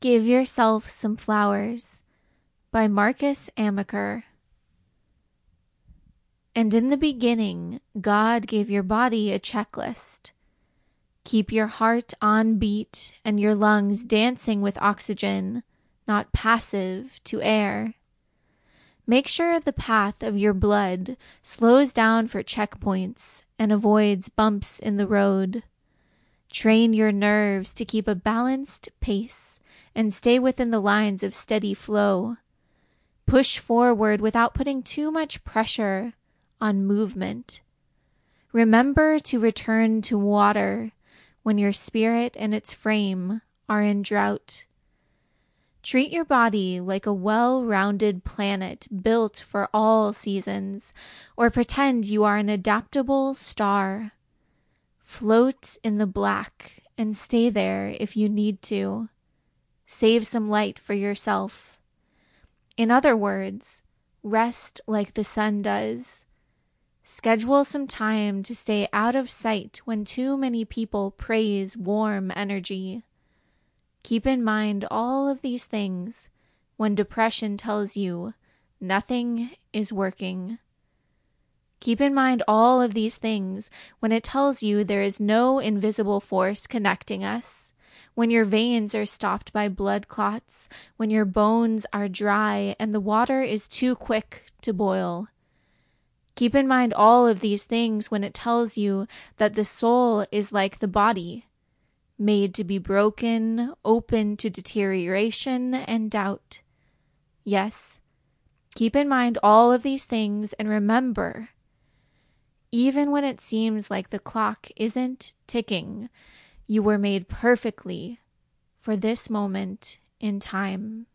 Give Yourself Some Flowers by Marcus Amaker. And in the beginning, God gave your body a checklist. Keep your heart on beat and your lungs dancing with oxygen, not passive to air. Make sure the path of your blood slows down for checkpoints and avoids bumps in the road. Train your nerves to keep a balanced pace and stay within the lines of steady flow. Push forward without putting too much pressure on movement. Remember to return to water when your spirit and its frame are in drought. Treat your body like a well rounded planet built for all seasons, or pretend you are an adaptable star. Float in the black and stay there if you need to. Save some light for yourself. In other words, rest like the sun does. Schedule some time to stay out of sight when too many people praise warm energy. Keep in mind all of these things when depression tells you nothing is working. Keep in mind all of these things when it tells you there is no invisible force connecting us when your veins are stopped by blood clots, when your bones are dry and the water is too quick to boil. Keep in mind all of these things when it tells you that the soul is like the body, made to be broken, open to deterioration and doubt. Yes, keep in mind all of these things and remember, even when it seems like the clock isn't ticking, you were made perfectly for this moment in time.